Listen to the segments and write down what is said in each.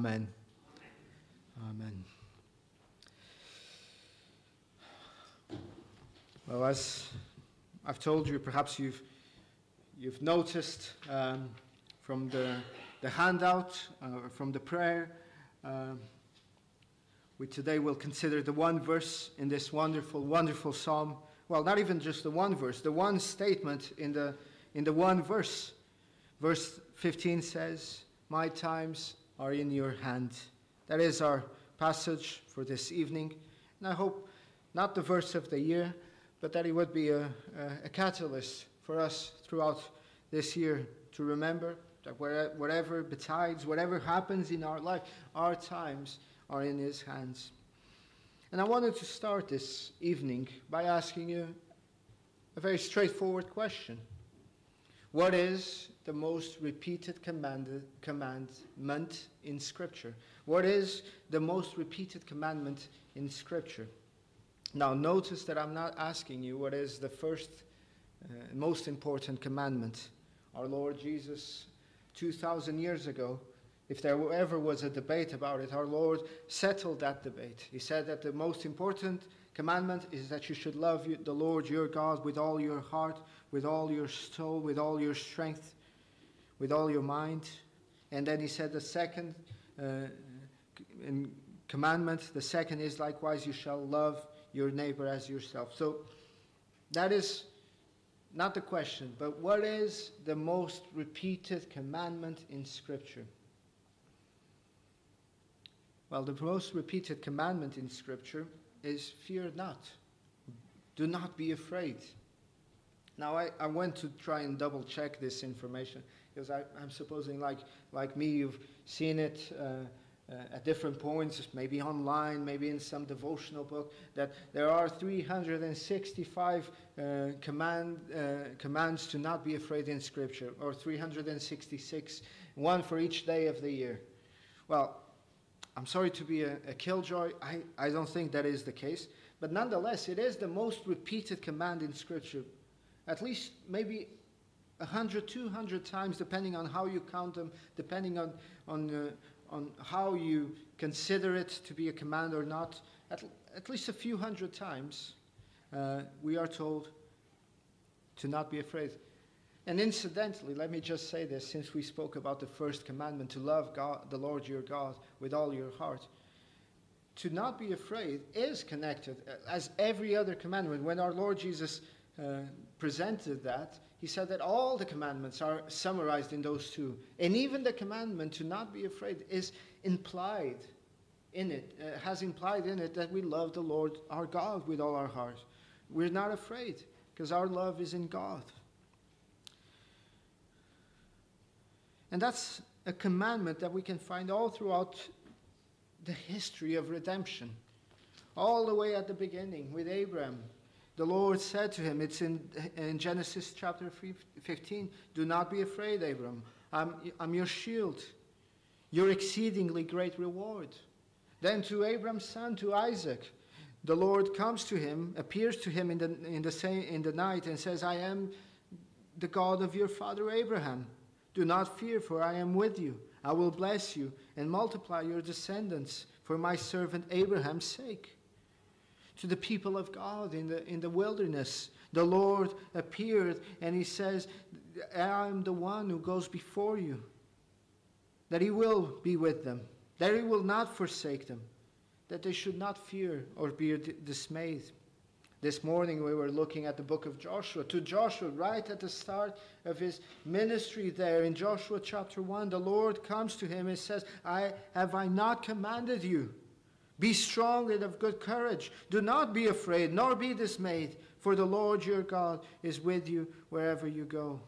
Amen. Amen. Well, as I've told you, perhaps you've, you've noticed um, from the, the handout, uh, from the prayer, uh, we today will consider the one verse in this wonderful, wonderful psalm. Well, not even just the one verse, the one statement in the, in the one verse. Verse 15 says, My times are in your hand. That is our passage for this evening. And I hope not the verse of the year, but that it would be a, a, a catalyst for us throughout this year to remember that whatever betides, whatever happens in our life, our times are in His hands. And I wanted to start this evening by asking you a very straightforward question What is the most repeated commandment in Scripture? What is the most repeated commandment in Scripture? Now, notice that I'm not asking you what is the first, uh, most important commandment. Our Lord Jesus, 2,000 years ago, if there ever was a debate about it, our Lord settled that debate. He said that the most important commandment is that you should love the Lord your God with all your heart, with all your soul, with all your strength, with all your mind. And then he said the second uh, commandment, the second is likewise, you shall love your neighbor as yourself. So that is not the question, but what is the most repeated commandment in Scripture? Well, the most repeated commandment in Scripture is fear not. Do not be afraid. Now, I, I went to try and double check this information because I, am supposing, like, like me, you've seen it uh, uh, at different points, maybe online, maybe in some devotional book, that there are 365 uh, command, uh, commands to not be afraid in Scripture, or 366, one for each day of the year. Well, I'm sorry to be a, a killjoy. I, I don't think that is the case. But nonetheless, it is the most repeated command in Scripture at least maybe 100, 200 times, depending on how you count them, depending on, on, uh, on how you consider it to be a command or not, at, at least a few hundred times, uh, we are told to not be afraid. And incidentally, let me just say this since we spoke about the first commandment to love God, the Lord your God with all your heart. To not be afraid is connected, uh, as every other commandment. When our Lord Jesus uh, presented that, he said that all the commandments are summarized in those two. And even the commandment to not be afraid is implied in it, uh, has implied in it that we love the Lord our God with all our heart. We're not afraid because our love is in God. And that's a commandment that we can find all throughout the history of redemption. All the way at the beginning with Abraham, the Lord said to him, it's in, in Genesis chapter 15, do not be afraid, Abram. I'm, I'm your shield, your exceedingly great reward. Then to Abram's son, to Isaac, the Lord comes to him, appears to him in the, in the, same, in the night, and says, I am the God of your father Abraham. Do not fear, for I am with you. I will bless you and multiply your descendants for my servant Abraham's sake to the people of God in the, in the wilderness. The Lord appeared and he says, I am the one who goes before you. That he will be with them, that he will not forsake them, that they should not fear or be dismayed. This morning we were looking at the book of Joshua. To Joshua, right at the start of his ministry there in Joshua chapter 1, the Lord comes to him and says, I have I not commanded you? Be strong and of good courage. Do not be afraid, nor be dismayed, for the Lord your God is with you wherever you go.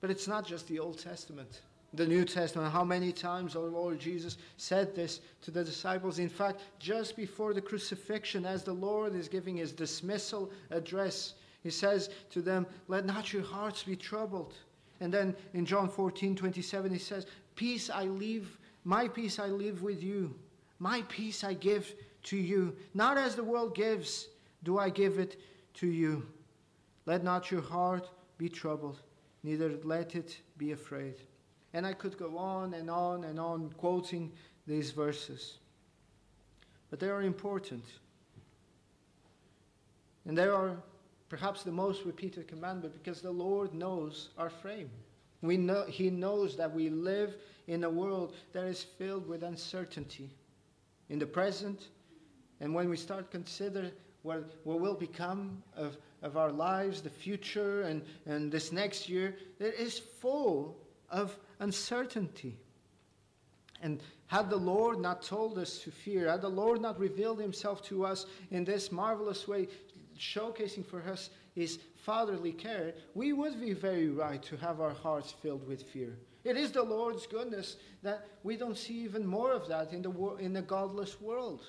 But it's not just the Old Testament. The New Testament, how many times our Lord Jesus said this to the disciples? In fact, just before the crucifixion, as the Lord is giving his dismissal address, he says to them, Let not your hearts be troubled. And then in John 14, 27, he says, Peace I leave, my peace I leave with you. My peace I give to you. Not as the world gives, do I give it to you. Let not your heart be troubled, neither let it be afraid. And I could go on and on and on quoting these verses. But they are important. And they are perhaps the most repeated commandment because the Lord knows our frame. We know, he knows that we live in a world that is filled with uncertainty in the present. And when we start consider what, what will become of, of our lives, the future, and, and this next year, it is full of uncertainty. And had the Lord not told us to fear, had the Lord not revealed himself to us in this marvelous way, showcasing for us his fatherly care, we would be very right to have our hearts filled with fear. It is the Lord's goodness that we don't see even more of that in the, in the godless world.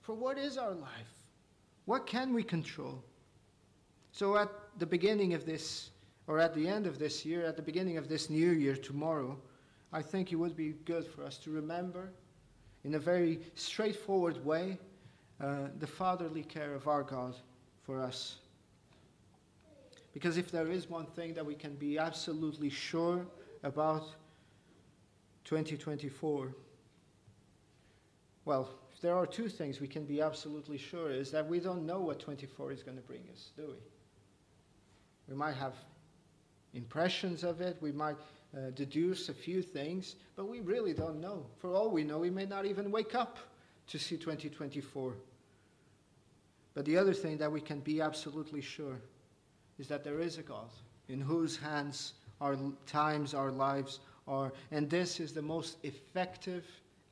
For what is our life? What can we control? So, at the beginning of this, or at the end of this year, at the beginning of this new year tomorrow, I think it would be good for us to remember in a very straightforward way uh, the fatherly care of our God for us. Because if there is one thing that we can be absolutely sure about 2024, well, if there are two things we can be absolutely sure is that we don't know what 24 is going to bring us, do we? We might have impressions of it, we might uh, deduce a few things, but we really don't know. For all we know, we may not even wake up to see 2024. But the other thing that we can be absolutely sure is that there is a God in whose hands our times, our lives are. And this is the most effective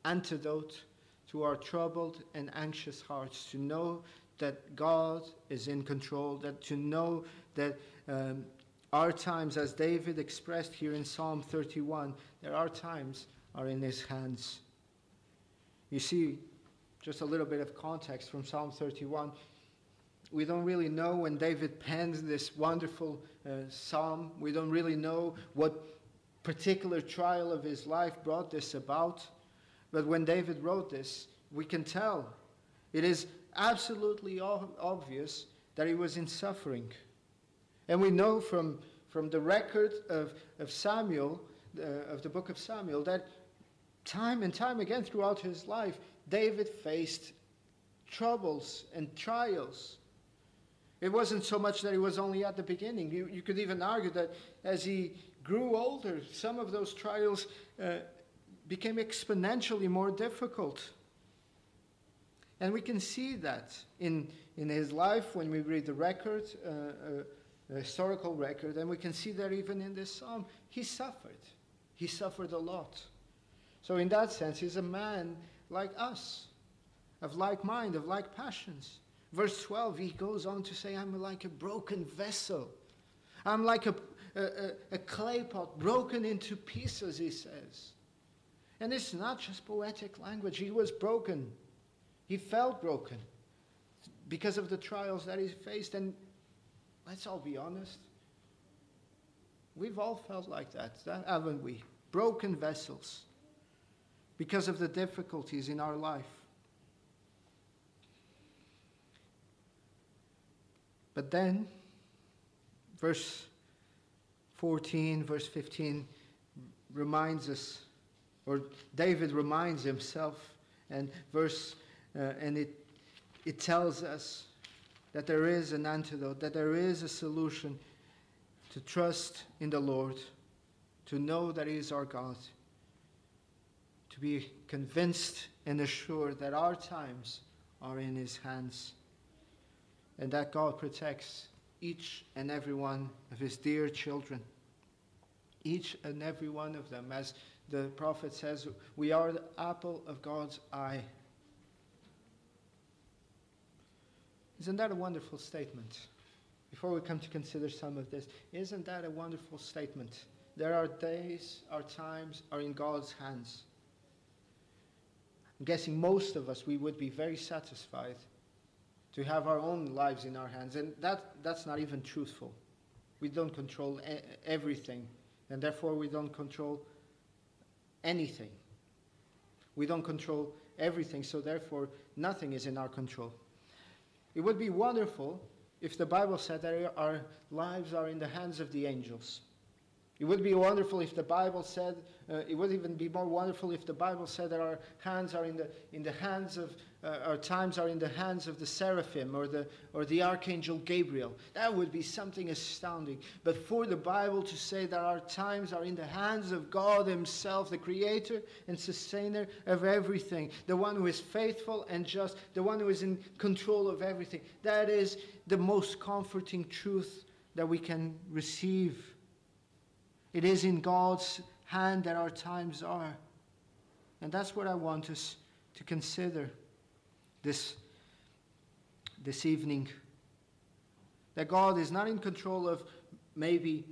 antidote to our troubled and anxious hearts to know that God is in control, that to know that um, our times, as David expressed here in Psalm 31, that our times are in his hands. You see, just a little bit of context from Psalm 31 we don't really know when David penned this wonderful uh, psalm. We don't really know what particular trial of his life brought this about. But when David wrote this, we can tell. It is absolutely obvious that he was in suffering. And we know from, from the record of, of Samuel, uh, of the book of Samuel, that time and time again throughout his life, David faced troubles and trials. It wasn't so much that he was only at the beginning. You, you could even argue that as he grew older, some of those trials uh, became exponentially more difficult. And we can see that in, in his life when we read the record, uh, uh, historical record, and we can see that even in this psalm. He suffered. He suffered a lot. So, in that sense, he's a man like us, of like mind, of like passions. Verse 12, he goes on to say, I'm like a broken vessel. I'm like a, a, a, clay pot broken into pieces, he says. And it's not just poetic language. He was broken. He felt broken because of the trials that he faced. And let's all be honest. We've all felt like that, haven't we? Broken vessels because of the difficulties in our life. But then, verse 14, verse 15 reminds us, or David reminds himself, and verse, uh, and it, it tells us that there is an antidote, that there is a solution to trust in the Lord, to know that He is our God, to be convinced and assured that our times are in His hands and that God protects each and every one of his dear children. Each and every one of them. As the prophet says, we are the apple of God's eye. Isn't that a wonderful statement? Before we come to consider some of this, isn't that a wonderful statement? There are days, our times are in God's hands. I'm guessing most of us, we would be very satisfied to have our own lives in our hands. And that, that's not even truthful. We don't control e- everything, and therefore we don't control anything. We don't control everything, so therefore nothing is in our control. It would be wonderful if the Bible said that our lives are in the hands of the angels. It would be wonderful if the Bible said, uh, it would even be more wonderful if the Bible said that our hands are in the, in the hands of, uh, our times are in the hands of the seraphim or the, or the archangel Gabriel. That would be something astounding. But for the Bible to say that our times are in the hands of God Himself, the creator and sustainer of everything, the one who is faithful and just, the one who is in control of everything, that is the most comforting truth that we can receive. It is in God's hand that our times are. And that's what I want us to consider this, this evening. That God is not in control of maybe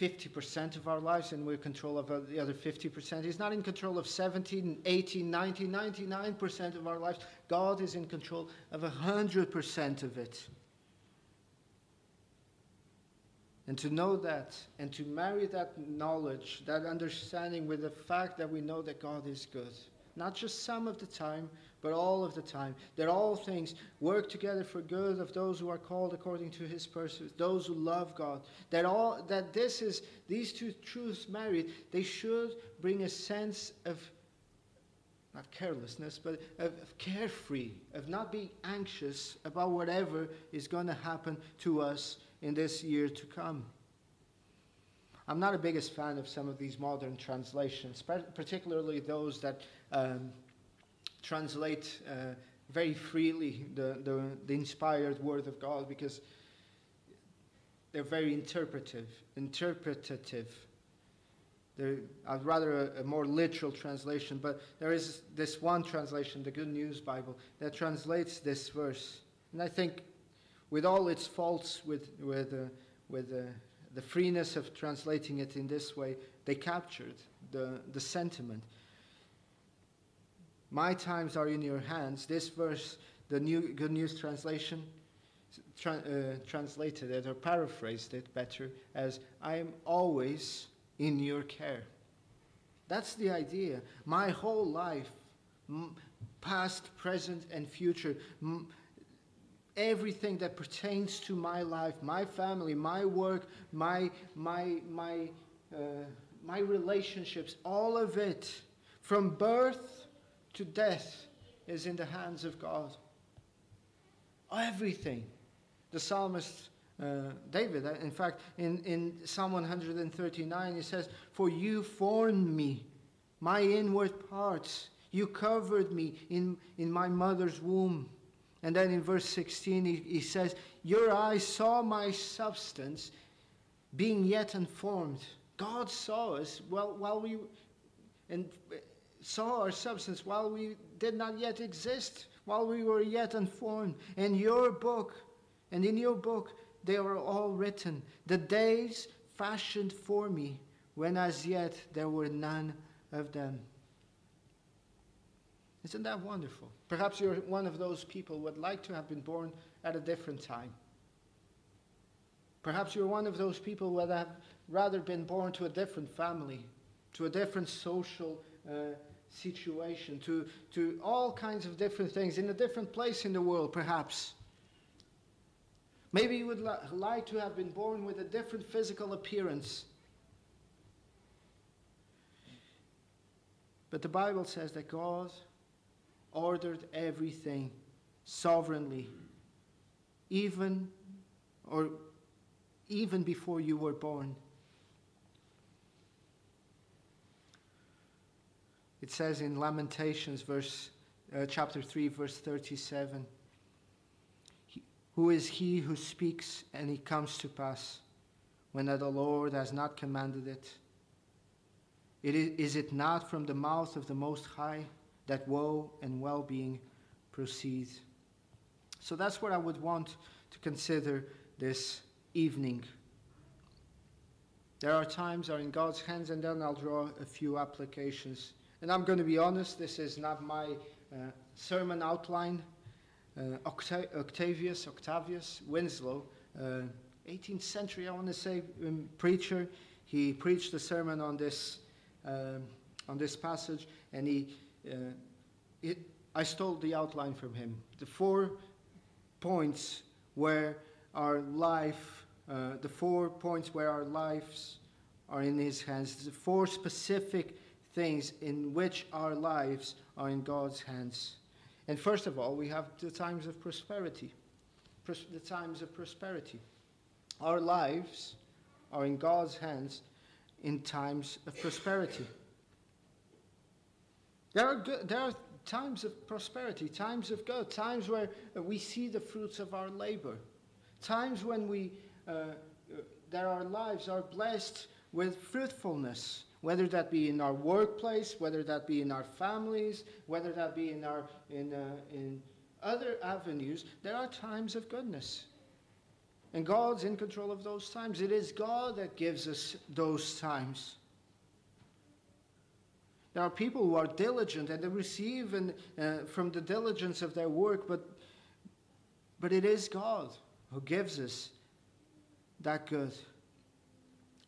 50% of our lives and we're in control of the other 50%. He's not in control of 17, 18, 19, 99% of our lives. God is in control of 100% of it. And to know that and to marry that knowledge, that understanding with the fact that we know that God is good. Not just some of the time, but all of the time. That all things work together for good of those who are called according to his purpose, those who love God. That all that this is these two truths married, they should bring a sense of not carelessness, but of, of carefree, of not being anxious about whatever is going to happen to us in this year to come. I'm not a biggest fan of some of these modern translations, particularly those that um, translate uh, very freely the, the, the, inspired Word of God because they're very interpretive, interpretative. They're, I'd rather a, a more literal translation, but there is this one translation, the Good News Bible, that translates this verse. And I think with all its faults, with, with, uh, with uh, the freeness of translating it in this way, they captured the, the sentiment. My times are in your hands. This verse, the New Good News translation, tra- uh, translated it or paraphrased it better as I am always in your care. That's the idea. My whole life, past, present, and future, everything that pertains to my life, my family, my work, my, my, my, uh, my relationships, all of it, from birth to death, is in the hands of God. Everything. The psalmist uh, David, uh, in fact, in, in Psalm 139, he says, For you formed me, my inward parts. You covered me in, in my mother's womb. And then in verse 16, he, he says, Your eyes saw my substance being yet unformed. God saw us while, while we and saw our substance while we did not yet exist, while we were yet unformed. And your book, and in your book, they were all written. The days fashioned for me, when as yet there were none of them. Isn't that wonderful? Perhaps you're one of those people who would like to have been born at a different time. Perhaps you're one of those people who would have rather been born to a different family, to a different social uh, situation, to, to all kinds of different things, in a different place in the world, perhaps. Maybe you would li- like to have been born with a different physical appearance. But the Bible says that God ordered everything sovereignly, even or even before you were born. It says in Lamentations, verse, uh, chapter 3, verse 37 Who is he who speaks and it comes to pass when the Lord has not commanded it? it is, is it not from the mouth of the Most High? That woe and well being proceed. So that's what I would want to consider this evening. There are times are in God's hands, and then I'll draw a few applications. And I'm going to be honest, this is not my uh, sermon outline. Uh, Octa- Octavius, Octavius Winslow, uh, 18th century, I want to say, um, preacher. He preached a sermon on this, um, on this passage, and he it, I stole the outline from him. The four points where our life, uh, the four points where our lives are in His hands. The four specific things in which our lives are in God's hands. And first of all, we have the times of prosperity. Pros- the times of prosperity. Our lives are in God's hands in times of prosperity. There are, good, there are times of prosperity, times of good, times where we see the fruits of our labor, times when we, uh, uh, that our lives are blessed with fruitfulness, whether that be in our workplace, whether that be in our families, whether that be in, our, in, uh, in other avenues, there are times of goodness. And God's in control of those times. It is God that gives us those times. There are people who are diligent and they receive uh, from the diligence of their work, but, but it is God who gives us that good.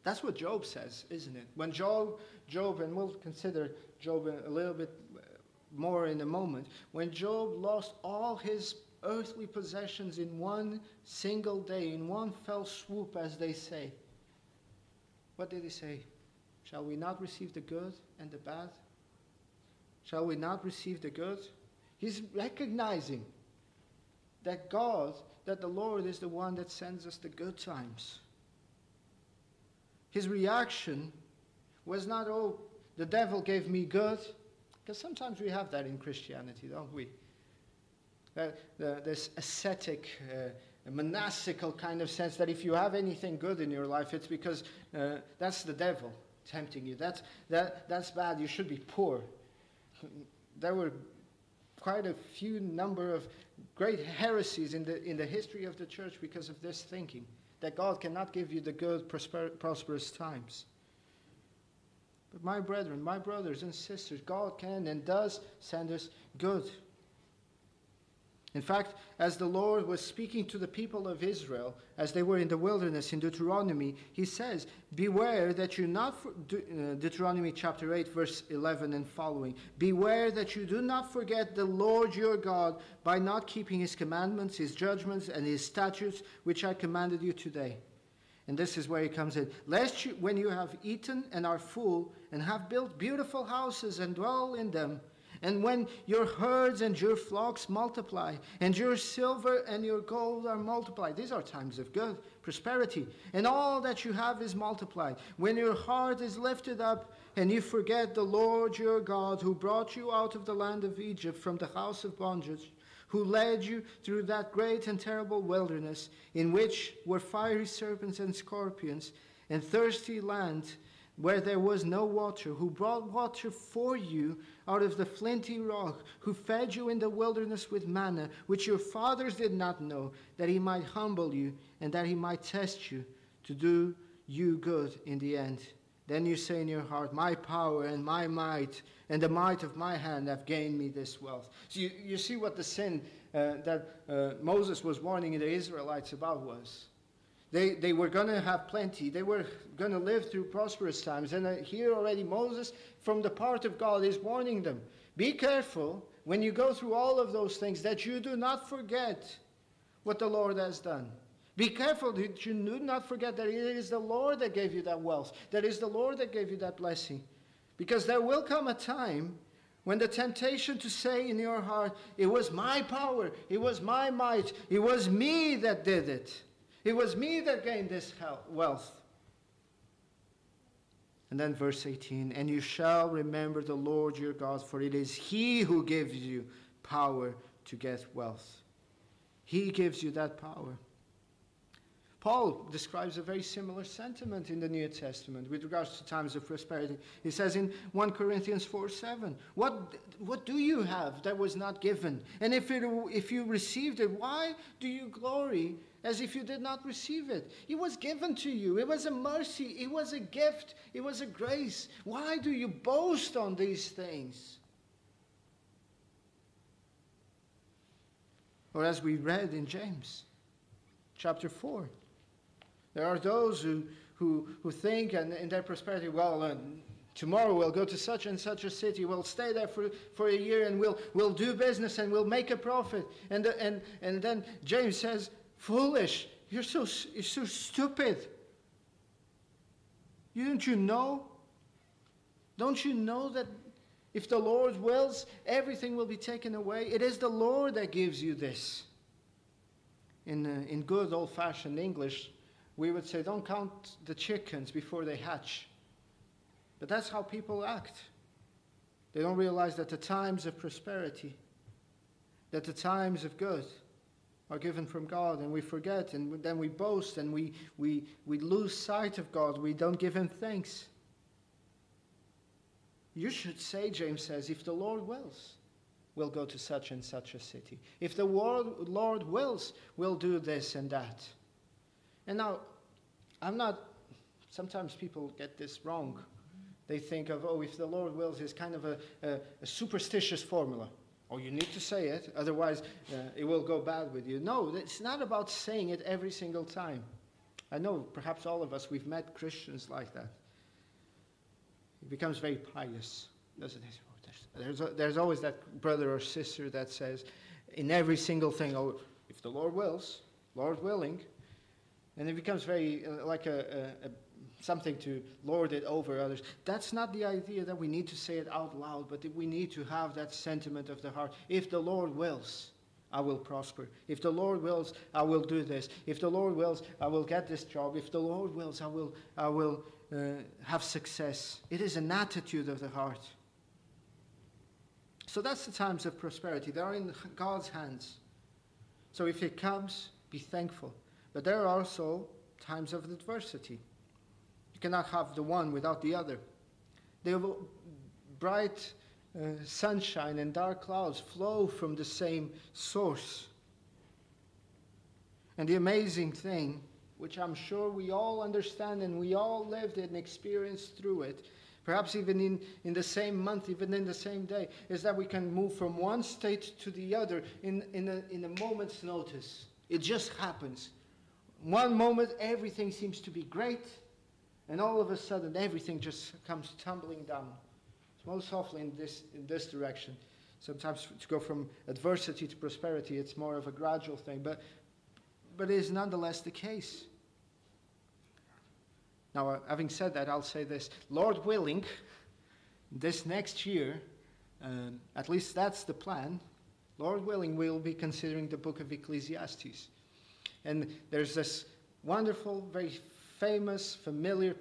That's what Job says, isn't it? When Job, Job, and we'll consider Job a little bit more in a moment, when Job lost all his earthly possessions in one single day, in one fell swoop, as they say, what did he say? Shall we not receive the good and the bad? Shall we not receive the good? He's recognizing that God, that the Lord is the one that sends us the good times. His reaction was not, oh, the devil gave me good. Because sometimes we have that in Christianity, don't we? Uh, the, this ascetic, uh, monastical kind of sense that if you have anything good in your life, it's because uh, that's the devil tempting you. That's, that, that's bad. You should be poor. There were quite a few number of great heresies in the, in the history of the church because of this thinking that God cannot give you the good, prosper, prosperous times. But my brethren, my brothers and sisters, God can and does send us good. In fact, as the Lord was speaking to the people of Israel as they were in the wilderness in Deuteronomy, he says, Beware that you not, for, uh, Deuteronomy chapter 8, verse 11 and following, Beware that you do not forget the Lord your God by not keeping his commandments, his judgments, and his statutes, which I commanded you today. And this is where he comes in. Lest you, when you have eaten and are full, and have built beautiful houses and dwell in them, and when your herds and your flocks multiply, and your silver and your gold are multiplied, these are times of good, prosperity, and all that you have is multiplied. When your heart is lifted up, and you forget the Lord your God, who brought you out of the land of Egypt from the house of bondage, who led you through that great and terrible wilderness, in which were fiery serpents and scorpions, and thirsty land where there was no water, who brought water for you out of the flinty rock, who fed you in the wilderness with manna, which your fathers did not know, that he might humble you and that he might test you to do you good in the end. Then you say in your heart, My power and my might and the might of my hand have gained me this wealth. So you, you see what the sin uh, that uh, Moses was warning the Israelites about was. They, they were going to have plenty. They were going to live through prosperous times. And here already, Moses, from the part of God, is warning them be careful when you go through all of those things that you do not forget what the Lord has done. Be careful that you do not forget that it is the Lord that gave you that wealth, that is the Lord that gave you that blessing. Because there will come a time when the temptation to say in your heart, It was my power, it was my might, it was me that did it. It was me that gained this wealth. And then verse 18, and you shall remember the Lord your God, for it is he who gives you power to get wealth. He gives you that power. Paul describes a very similar sentiment in the New Testament with regards to times of prosperity. He says in 1 Corinthians 4 7, what, what do you have that was not given? And if, it, if you received it, why do you glory as if you did not receive it? It was given to you. It was a mercy. It was a gift. It was a grace. Why do you boast on these things? Or as we read in James chapter 4. There are those who, who, who think and in their prosperity, well, uh, tomorrow we'll go to such and such a city, we'll stay there for, for a year and we'll, we'll do business and we'll make a profit. And, and, and then James says, foolish, you're so, you're so stupid. You, Don't you know? Don't you know that if the Lord wills, everything will be taken away? It is the Lord that gives you this. In, uh, in good old fashioned English, we would say, don't count the chickens before they hatch. But that's how people act. They don't realize that the times of prosperity, that the times of good are given from God, and we forget, and then we boast, and we, we, we lose sight of God. We don't give Him thanks. You should say, James says, if the Lord wills, we'll go to such and such a city. If the Lord wills, we'll do this and that. And now, I'm not, sometimes people get this wrong. They think of, oh, if the Lord wills, is kind of a, a, a superstitious formula. Oh, you need to say it, otherwise uh, it will go bad with you. No, it's not about saying it every single time. I know perhaps all of us, we've met Christians like that. It becomes very pious, doesn't it? There's, there's always that brother or sister that says, in every single thing, oh, if the Lord wills, Lord willing, and it becomes very uh, like a, a, a, something to lord it over others. That's not the idea that we need to say it out loud, but we need to have that sentiment of the heart. If the Lord wills, I will prosper. If the Lord wills, I will do this. If the Lord wills, I will get this job. If the Lord wills, I will, I will uh, have success. It is an attitude of the heart. So that's the times of prosperity. They are in God's hands. So if it comes, be thankful. But there are also times of adversity. You cannot have the one without the other. The bright uh, sunshine and dark clouds flow from the same source. And the amazing thing, which I'm sure we all understand and we all lived and experienced through it, perhaps even in, in the same month, even in the same day, is that we can move from one state to the other in, in, a, in a moment's notice. It just happens. One moment, everything seems to be great, and all of a sudden, everything just comes tumbling down. It's most often in this, in this direction. Sometimes to go from adversity to prosperity, it's more of a gradual thing, but, but it is nonetheless the case. Now, uh, having said that, I'll say this Lord willing, this next year, um, at least that's the plan, Lord willing, we'll be considering the book of Ecclesiastes. And there's this wonderful, very famous, familiar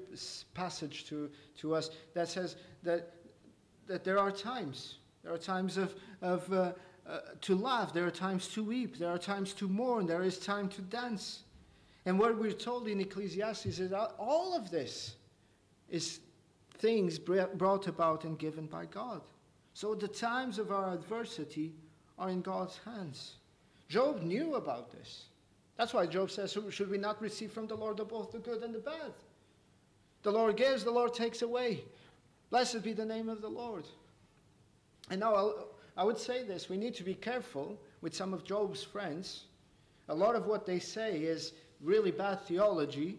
passage to, to us that says that, that there are times. There are times of, of uh, uh, to laugh, there are times to weep, there are times to mourn, there is time to dance. And what we're told in Ecclesiastes is that all of this is things brought about and given by God. So the times of our adversity are in God's hands. Job knew about this. That's why Job says, Should we not receive from the Lord both the good and the bad? The Lord gives, the Lord takes away. Blessed be the name of the Lord. And now I'll, I would say this we need to be careful with some of Job's friends. A lot of what they say is really bad theology.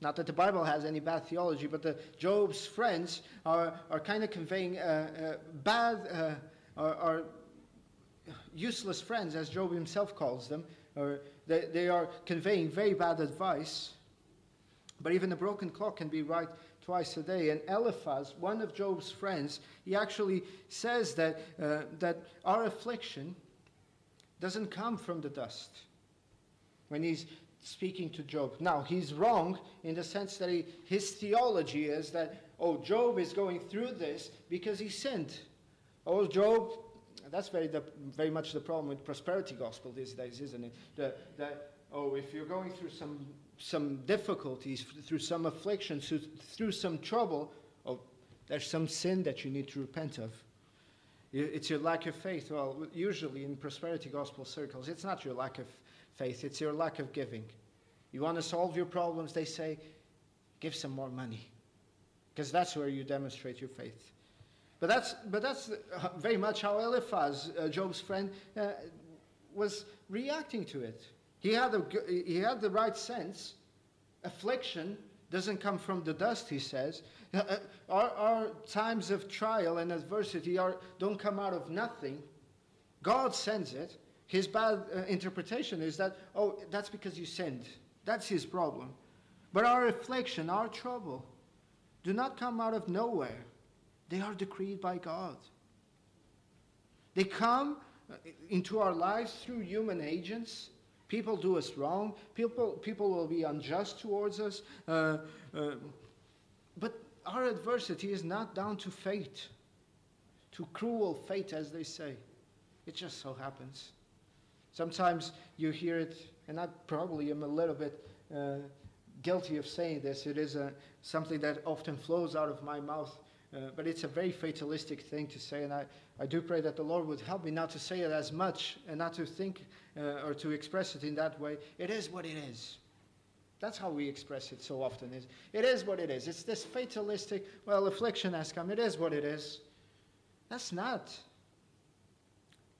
Not that the Bible has any bad theology, but the Job's friends are, are kind of conveying uh, uh, bad, uh, are useless friends, as Job himself calls them, or they, they are conveying very bad advice. But even a broken clock can be right twice a day. And Eliphaz, one of Job's friends, he actually says that, uh, that our affliction doesn't come from the dust when he's speaking to Job. Now, he's wrong in the sense that he, his theology is that, oh, Job is going through this because he sinned. Oh, Job, that's very, the, very much the problem with prosperity gospel these days, isn't it? That, oh, if you're going through some, some difficulties, through some afflictions, through, through some trouble, oh, there's some sin that you need to repent of. It's your lack of faith. Well, usually in prosperity gospel circles, it's not your lack of faith, it's your lack of giving. You want to solve your problems, they say, give some more money. Because that's where you demonstrate your faith. But that's, but that's very much how Eliphaz, uh, Job's friend, uh, was reacting to it. He had, a, he had the right sense. Affliction doesn't come from the dust, he says. Uh, uh, our, our times of trial and adversity are, don't come out of nothing. God sends it. His bad uh, interpretation is that, oh, that's because you sinned. That's his problem. But our affliction, our trouble, do not come out of nowhere. They are decreed by God. They come uh, into our lives through human agents. People do us wrong. People, people will be unjust towards us. Uh, uh, but our adversity is not down to fate, to cruel fate, as they say. It just so happens. Sometimes you hear it, and I probably am a little bit uh, guilty of saying this. It is a, something that often flows out of my mouth, uh, but it's a very fatalistic thing to say, and I, I do pray that the Lord would help me not to say it as much and not to think uh, or to express it in that way. It is what it is. That's how we express it so often. Is it is what it is. It's this fatalistic, well, affliction has come. It is what it is. That's not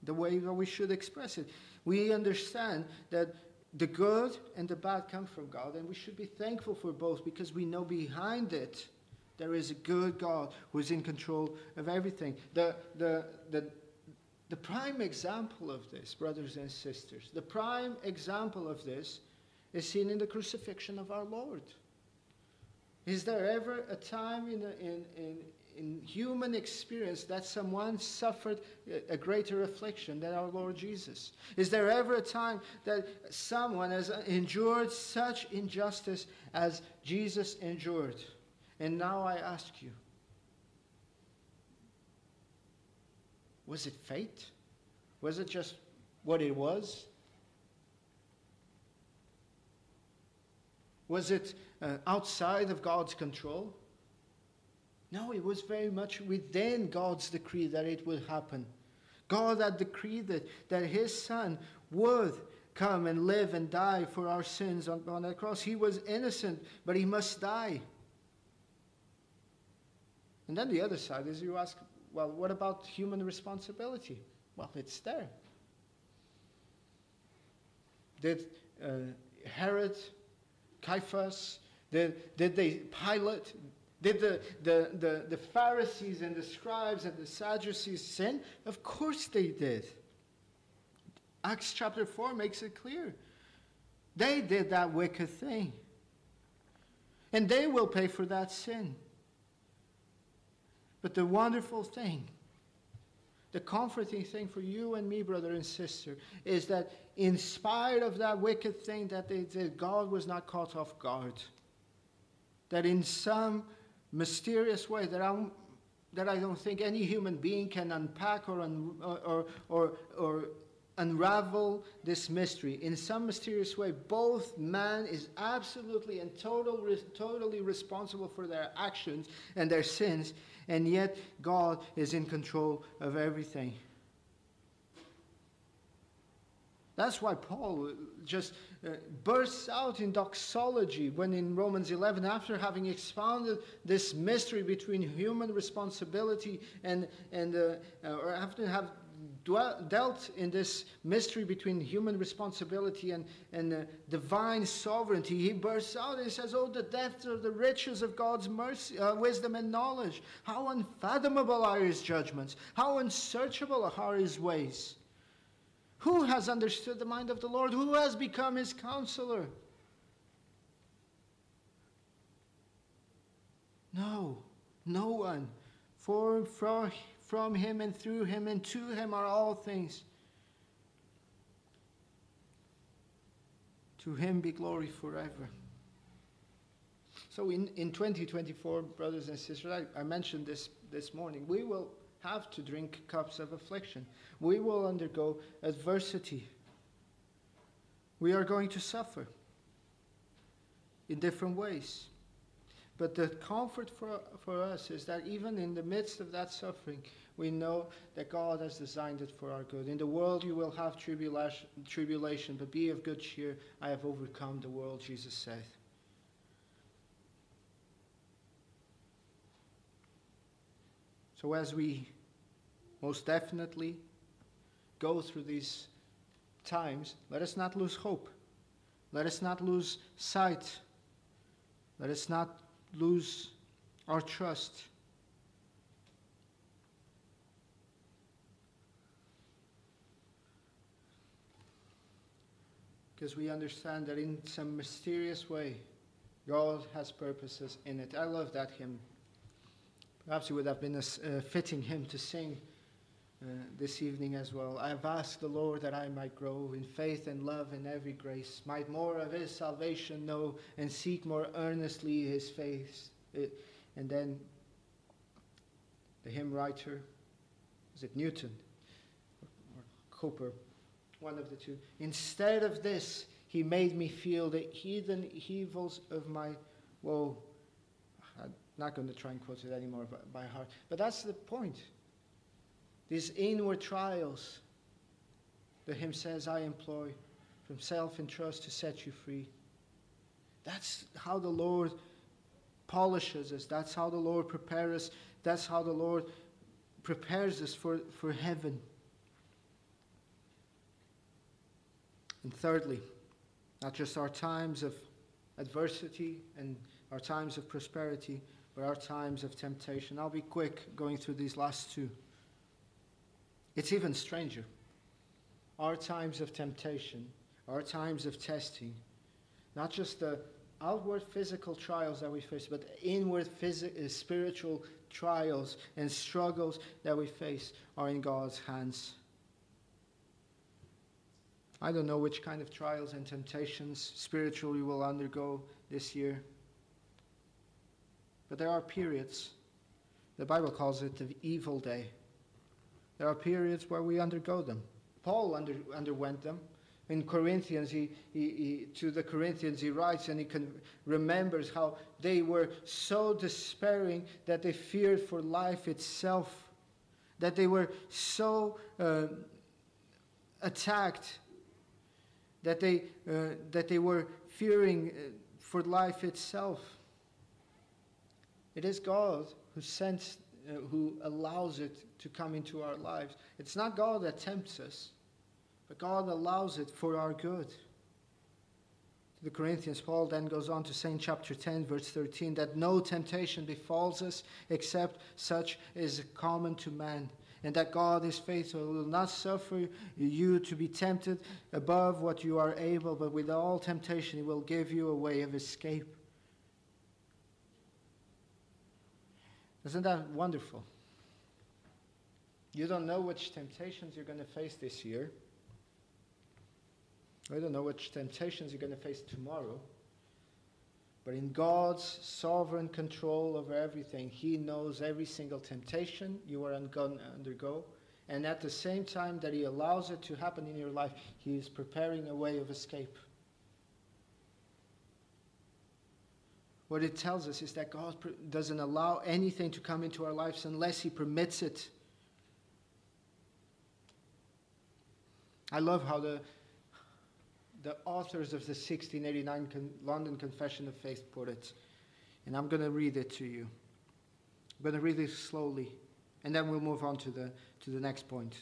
the way that we should express it. We understand that the good and the bad come from God, and we should be thankful for both because we know behind it there is a good God who is in control of everything. The, the, the, the prime example of this, brothers and sisters, the prime example of this is seen in the crucifixion of our Lord. Is there ever a time in, in, in, in human experience that someone suffered a greater affliction than our Lord Jesus? Is there ever a time that someone has endured such injustice as Jesus endured? And now I ask you was it fate? Was it just what it was? Was it uh, outside of God's control? No, it was very much within God's decree that it would happen. God had decreed that, that his son would come and live and die for our sins on, on that cross. He was innocent, but he must die. And then the other side is you ask, well, what about human responsibility? Well, it's there. Did uh, Herod, Caiaphas, did, did they Pilate, did the, the, the, the Pharisees and the scribes and the Sadducees sin? Of course they did. Acts chapter 4 makes it clear. They did that wicked thing. And they will pay for that sin. But the wonderful thing, the comforting thing for you and me, brother and sister, is that in spite of that wicked thing that they did, God was not caught off guard. That in some mysterious way that I, that I don't think any human being can unpack or, un, or, or, or unravel this mystery. In some mysterious way, both man is absolutely and total, totally responsible for their actions and their sins, and yet God is in control of everything. That's why Paul just uh, bursts out in doxology when in Romans 11, after having expounded this mystery between human responsibility and, and uh, uh, or after have dealt in this mystery between human responsibility and, and uh, divine sovereignty, he bursts out and says, Oh, the depth of the riches of God's mercy, uh, wisdom and knowledge. How unfathomable are his judgments, how unsearchable are his ways. Who has understood the mind of the Lord? Who has become his counselor? No, no one. For from, from him and through him and to him are all things. To him be glory forever. So in, in 2024, brothers and sisters, I, I mentioned this this morning, we will have to drink cups of affliction. We will undergo adversity. We are going to suffer in different ways. But the comfort for, for us is that even in the midst of that suffering, we know that God has designed it for our good. In the world you will have tribulation, tribulation but be of good cheer. I have overcome the world, Jesus said. So as we most definitely go through these times, let us not lose hope. Let us not lose sight. Let us not lose our trust. Because we understand that in some mysterious way, God has purposes in it. I love that hymn. Perhaps it would have been a uh, fitting hymn to sing uh, this evening as well. I have asked the Lord that I might grow in faith and love and every grace, might more of his salvation know and seek more earnestly his face. Uh, and then the hymn writer, is it Newton or, or Cowper? One of the two. Instead of this, he made me feel the heathen evils of my woe. I'm not going to try and quote it anymore by, by heart. But that's the point. These inward trials, the hymn says, I employ from self and trust to set you free. That's how the Lord polishes us. That's how the Lord prepares us. That's how the Lord prepares us for, for heaven. And thirdly, not just our times of adversity and our times of prosperity, but our times of temptation. I'll be quick going through these last two. It's even stranger. Our times of temptation, our times of testing, not just the outward physical trials that we face, but inward phys- uh, spiritual trials and struggles that we face are in God's hands. I don't know which kind of trials and temptations spiritually we will undergo this year. But there are periods. The Bible calls it the evil day. There are periods where we undergo them. Paul under, underwent them. In Corinthians, he, he, he, to the Corinthians, he writes and he can, remembers how they were so despairing that they feared for life itself, that they were so uh, attacked that they, uh, that they were fearing uh, for life itself. It is God who sends, uh, who allows it to come into our lives. It's not God that tempts us, but God allows it for our good. To the Corinthians, Paul then goes on to say in chapter 10, verse 13, that no temptation befalls us except such is common to man and that God is faithful, will not suffer you to be tempted above what you are able, but with all temptation, He will give you a way of escape. Isn't that wonderful? You don't know which temptations you're going to face this year. I don't know which temptations you're going to face tomorrow. But in God's sovereign control over everything, He knows every single temptation you are going to undergo. And at the same time that He allows it to happen in your life, He is preparing a way of escape. What it tells us is that God doesn't allow anything to come into our lives unless He permits it. I love how the the authors of the 1689 Con- London Confession of Faith put it. And I'm going to read it to you. I'm going to read it slowly, and then we'll move on to the, to the next point.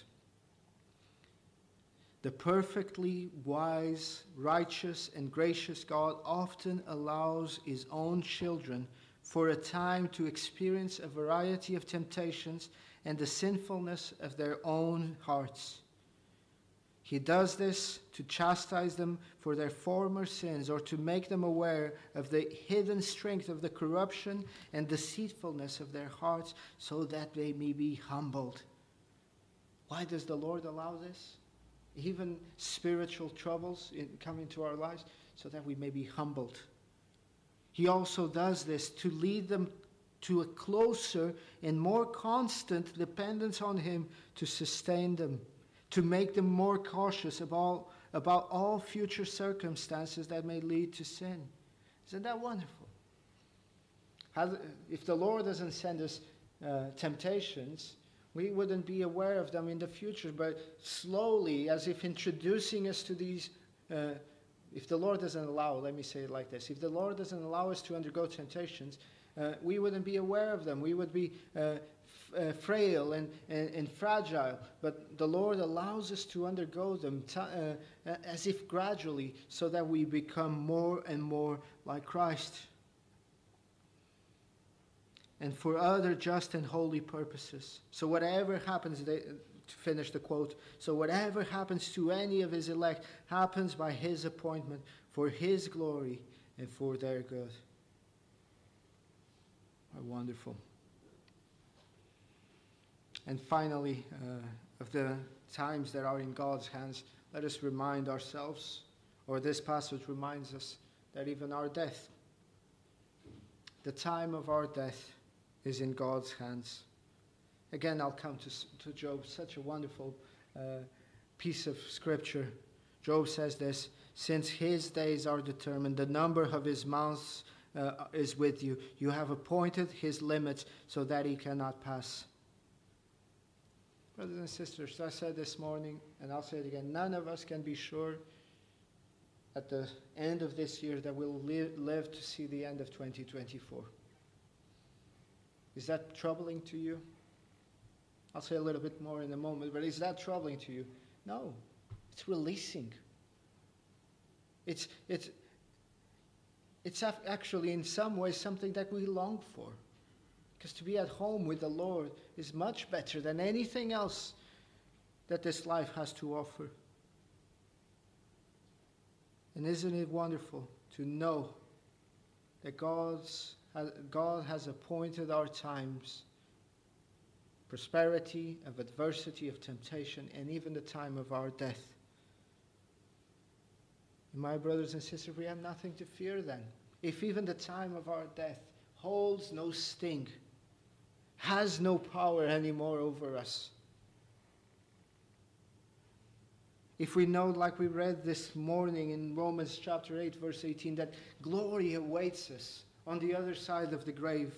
The perfectly wise, righteous, and gracious God often allows his own children for a time to experience a variety of temptations and the sinfulness of their own hearts. He does this to chastise them for their former sins or to make them aware of the hidden strength of the corruption and deceitfulness of their hearts so that they may be humbled. Why does the Lord allow this? Even spiritual troubles come into our lives so that we may be humbled. He also does this to lead them to a closer and more constant dependence on Him to sustain them to make them more cautious about, about all future circumstances that may lead to sin. Isn't that wonderful? How, if the Lord doesn't send us uh, temptations, we wouldn't be aware of them in the future, but slowly, as if introducing us to these. Uh, if the Lord doesn't allow, let me say it like this if the Lord doesn't allow us to undergo temptations, uh, we wouldn't be aware of them. We would be uh, uh, frail and, and, and, fragile, but the Lord allows us to undergo them t- uh, as if gradually so that we become more and more like Christ. And for other just and holy purposes. So, whatever happens, they, to finish the quote, so whatever happens to any of his elect happens by his appointment for his glory and for their good. How wonderful. And finally, uh, of the times that are in God's hands, let us remind ourselves, or this passage reminds us, that even our death, the time of our death, is in God's hands. Again, I'll come to, to Job, such a wonderful uh, piece of scripture. Job says this Since his days are determined, the number of his months uh, is with you. You have appointed his limits so that he cannot pass. Brothers and sisters, I said this morning, and I'll say it again none of us can be sure at the end of this year that we'll live, live to see the end of 2024. Is that troubling to you? I'll say a little bit more in a moment, but is that troubling to you? No, it's releasing. It's, it's, it's actually, in some ways, something that we long for. Because to be at home with the Lord is much better than anything else that this life has to offer. And isn't it wonderful to know that God's, God has appointed our times prosperity, of adversity, of temptation, and even the time of our death. My brothers and sisters, we have nothing to fear then. If even the time of our death holds no sting, has no power anymore over us. If we know, like we read this morning in Romans chapter 8, verse 18, that glory awaits us on the other side of the grave.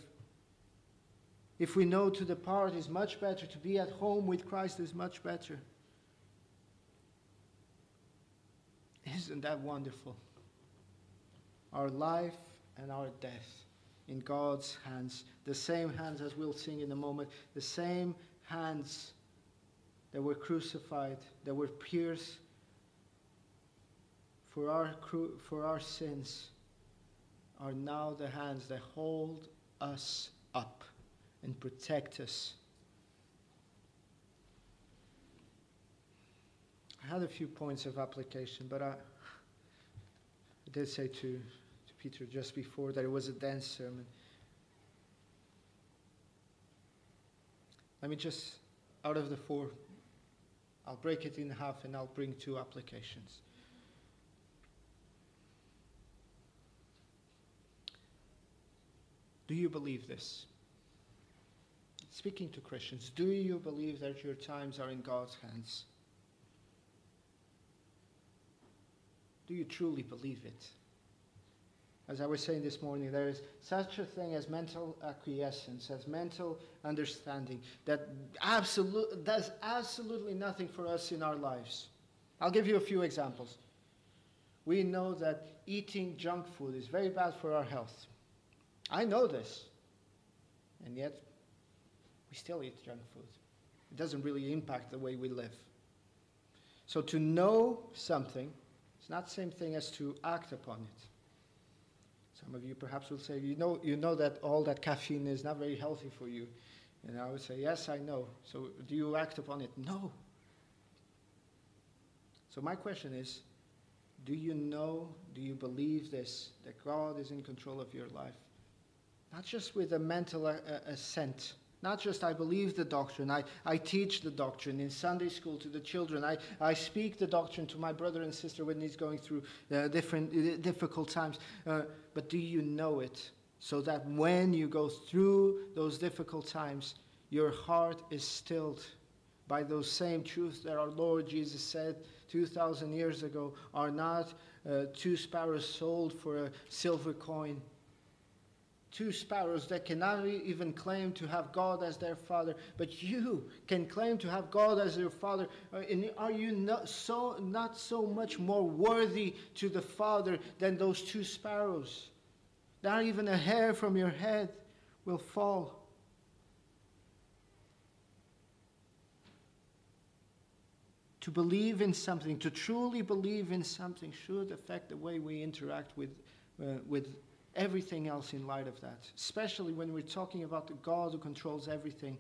If we know to depart is much better, to be at home with Christ is much better. Isn't that wonderful? Our life and our death in God's hands. The same hands, as we'll sing in a moment, the same hands that were crucified, that were pierced for our, for our sins, are now the hands that hold us up and protect us. I had a few points of application, but I, I did say to Peter just before that it was a dense sermon. Let me just, out of the four, I'll break it in half and I'll bring two applications. Do you believe this? Speaking to Christians, do you believe that your times are in God's hands? Do you truly believe it? As I was saying this morning, there is such a thing as mental acquiescence, as mental understanding that absolute, does absolutely nothing for us in our lives. I'll give you a few examples. We know that eating junk food is very bad for our health. I know this. And yet, we still eat junk food. It doesn't really impact the way we live. So to know something is not the same thing as to act upon it. Some of you perhaps will say, you know, you know that all that caffeine is not very healthy for you. And I would say, yes, I know. So do you act upon it? No. So my question is, do you know, do you believe this, that God is in control of your life? Not just with a mental assent, not just I believe the doctrine, I, I teach the doctrine in Sunday school to the children, I, I speak the doctrine to my brother and sister when he's going through uh, different uh, difficult times. Uh, but do you know it? So that when you go through those difficult times, your heart is stilled by those same truths that our Lord Jesus said 2,000 years ago are not uh, two sparrows sold for a silver coin two sparrows that cannot even claim to have God as their father, but you can claim to have God as your father. Uh, and are you not so, not so much more worthy to the Father than those two sparrows? Not even a hair from your head will fall. To believe in something, to truly believe in something, should affect the way we interact with, uh, with everything else in light of that, especially when we're talking about the God who controls everything,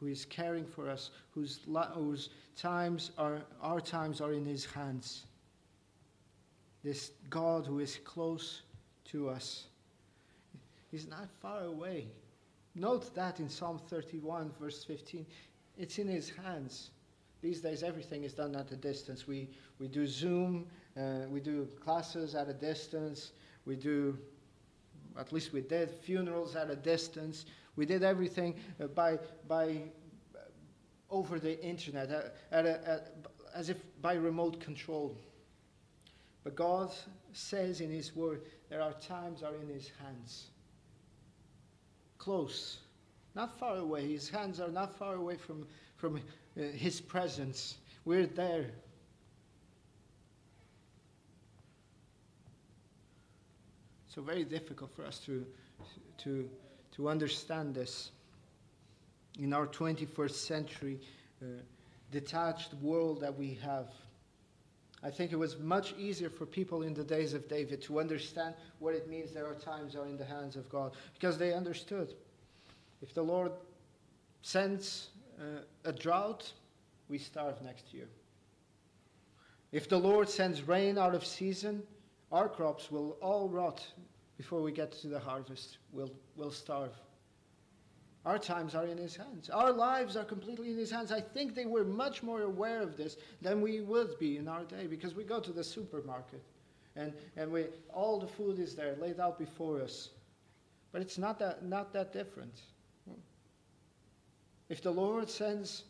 who is caring for us, whose, whose times are, our times are in his hands. This God who is close to us. He's not far away. Note that in Psalm 31, verse 15, it's in his hands. These days, everything is done at a distance. We, we do Zoom, uh, we do classes at a distance, we do, at least we did, funerals at a distance. We did everything uh, by, by uh, over the internet, uh, at a, as if by remote control. But God says in His Word, there are times are in His hands. Close, not far away. His hands are not far away from, from uh, His presence. We're there. So very difficult for us to, to, to understand this. In our 21st century uh, detached world that we have, I think it was much easier for people in the days of David to understand what it means that our times are in the hands of God because they understood. If the Lord sends uh, a drought, we starve next year. If the Lord sends rain out of season, our crops will all rot before we get to the harvest. We'll, we'll starve. Our times are in His hands. Our lives are completely in His hands. I think they were much more aware of this than we would be in our day because we go to the supermarket and, and we, all the food is there laid out before us. But it's not that, not that different. If the Lord sends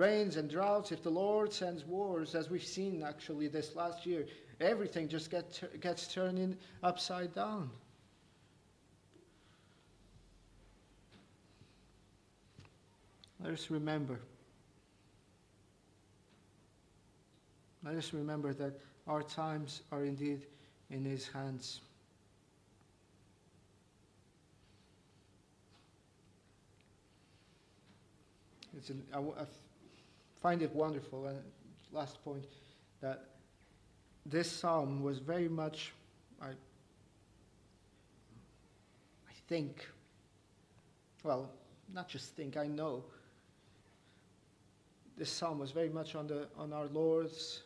rains and droughts, if the Lord sends wars, as we've seen actually this last year, everything just get, gets turned upside down. Let us remember. Let us remember that our times are indeed in His hands. It's an, find it wonderful, and last point, that this psalm was very much, I, I think, well, not just think, I know, this psalm was very much on, the, on our Lord's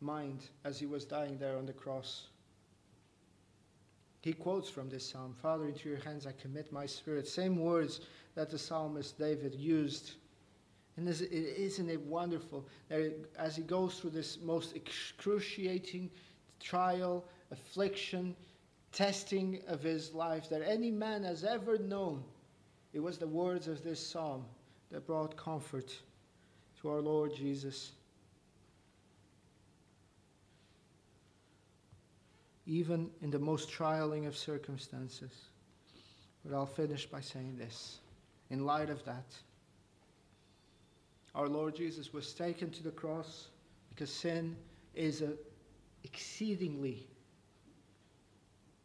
mind as he was dying there on the cross. He quotes from this psalm Father, into your hands I commit my spirit. Same words that the psalmist David used. And isn't it wonderful that as he goes through this most excruciating trial, affliction, testing of his life that any man has ever known, it was the words of this psalm that brought comfort to our Lord Jesus. Even in the most trialing of circumstances. But I'll finish by saying this. In light of that, our Lord Jesus was taken to the cross because sin is an exceedingly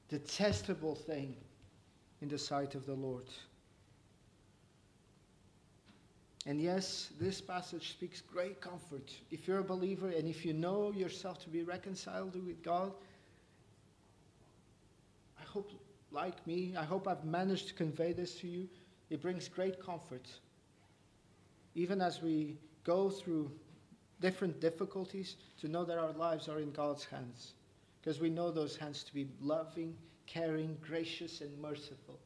detestable thing in the sight of the Lord. And yes, this passage speaks great comfort. If you're a believer and if you know yourself to be reconciled with God, I hope, like me, I hope I've managed to convey this to you. It brings great comfort. Even as we go through different difficulties, to know that our lives are in God's hands. Because we know those hands to be loving, caring, gracious, and merciful.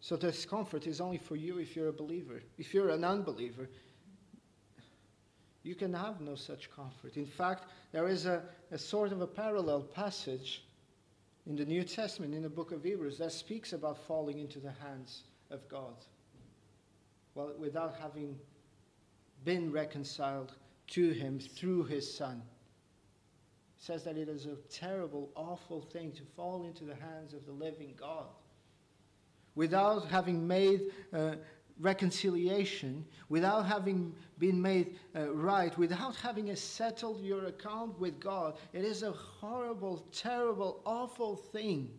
So this comfort is only for you if you're a believer. If you're an unbeliever, you can have no such comfort. In fact, there is a, a sort of a parallel passage in the New Testament, in the book of Hebrews, that speaks about falling into the hands of God. Well, without having been reconciled to Him through His Son. It says that it is a terrible, awful thing to fall into the hands of the living God without having made uh, reconciliation, without having been made uh, right, without having settled your account with God, it is a horrible, terrible, awful thing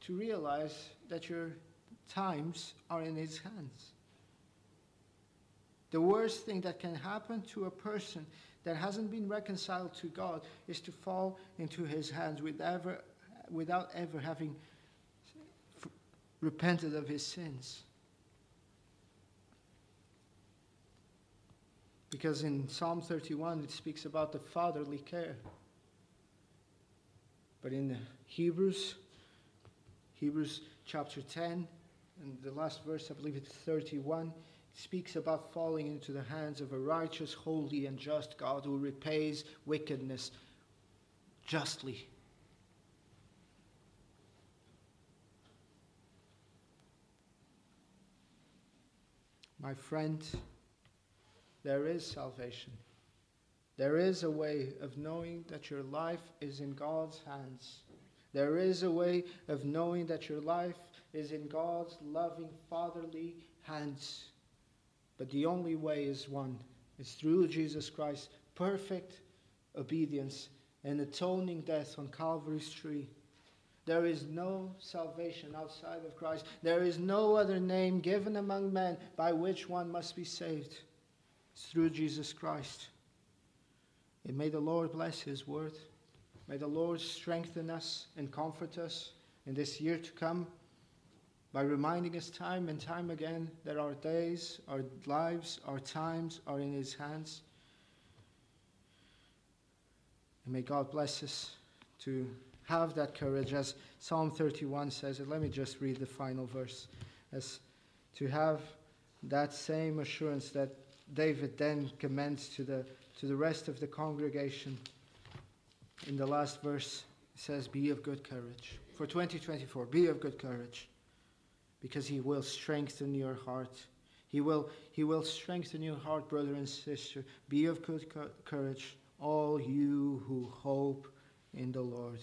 to realize that your times are in His hands. The worst thing that can happen to a person that hasn't been reconciled to God is to fall into His hands without ever, without ever having repented of his sins. Because in Psalm 31 it speaks about the fatherly care. But in Hebrews, Hebrews chapter 10, and the last verse, I believe it's 31, speaks about falling into the hands of a righteous, holy, and just God who repays wickedness justly. My friend, there is salvation. There is a way of knowing that your life is in God's hands. There is a way of knowing that your life is in God's loving, fatherly hands. But the only way is one it's through Jesus Christ's perfect obedience and atoning death on Calvary's tree. There is no salvation outside of Christ. There is no other name given among men by which one must be saved. It's through Jesus Christ. And may the Lord bless His word. May the Lord strengthen us and comfort us in this year to come by reminding us time and time again that our days, our lives, our times are in His hands. And may God bless us to have that courage, as Psalm 31 says it. Let me just read the final verse. As to have that same assurance that David then commends to the, to the rest of the congregation. In the last verse, it says, Be of good courage. For 2024, be of good courage because he will strengthen your heart. He will, he will strengthen your heart, brother and sister. Be of good courage, all you who hope in the Lord.